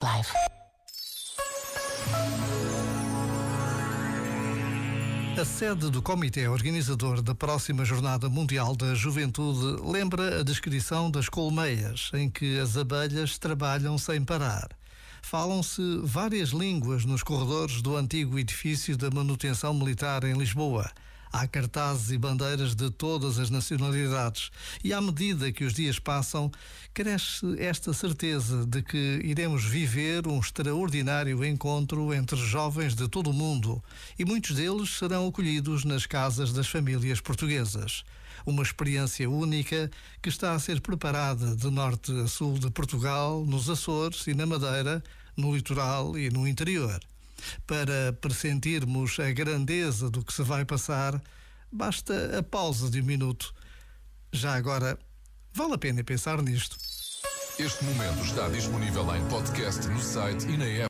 Live. A sede do Comitê Organizador da próxima Jornada Mundial da Juventude lembra a descrição das colmeias, em que as abelhas trabalham sem parar. Falam-se várias línguas nos corredores do antigo edifício da manutenção militar em Lisboa. Há cartazes e bandeiras de todas as nacionalidades, e à medida que os dias passam, cresce esta certeza de que iremos viver um extraordinário encontro entre jovens de todo o mundo, e muitos deles serão acolhidos nas casas das famílias portuguesas. Uma experiência única que está a ser preparada de norte a sul de Portugal, nos Açores e na Madeira, no litoral e no interior. Para pressentirmos a grandeza do que se vai passar, basta a pausa de um minuto. Já agora, vale a pena pensar nisto. Este momento está disponível em podcast no site e na app.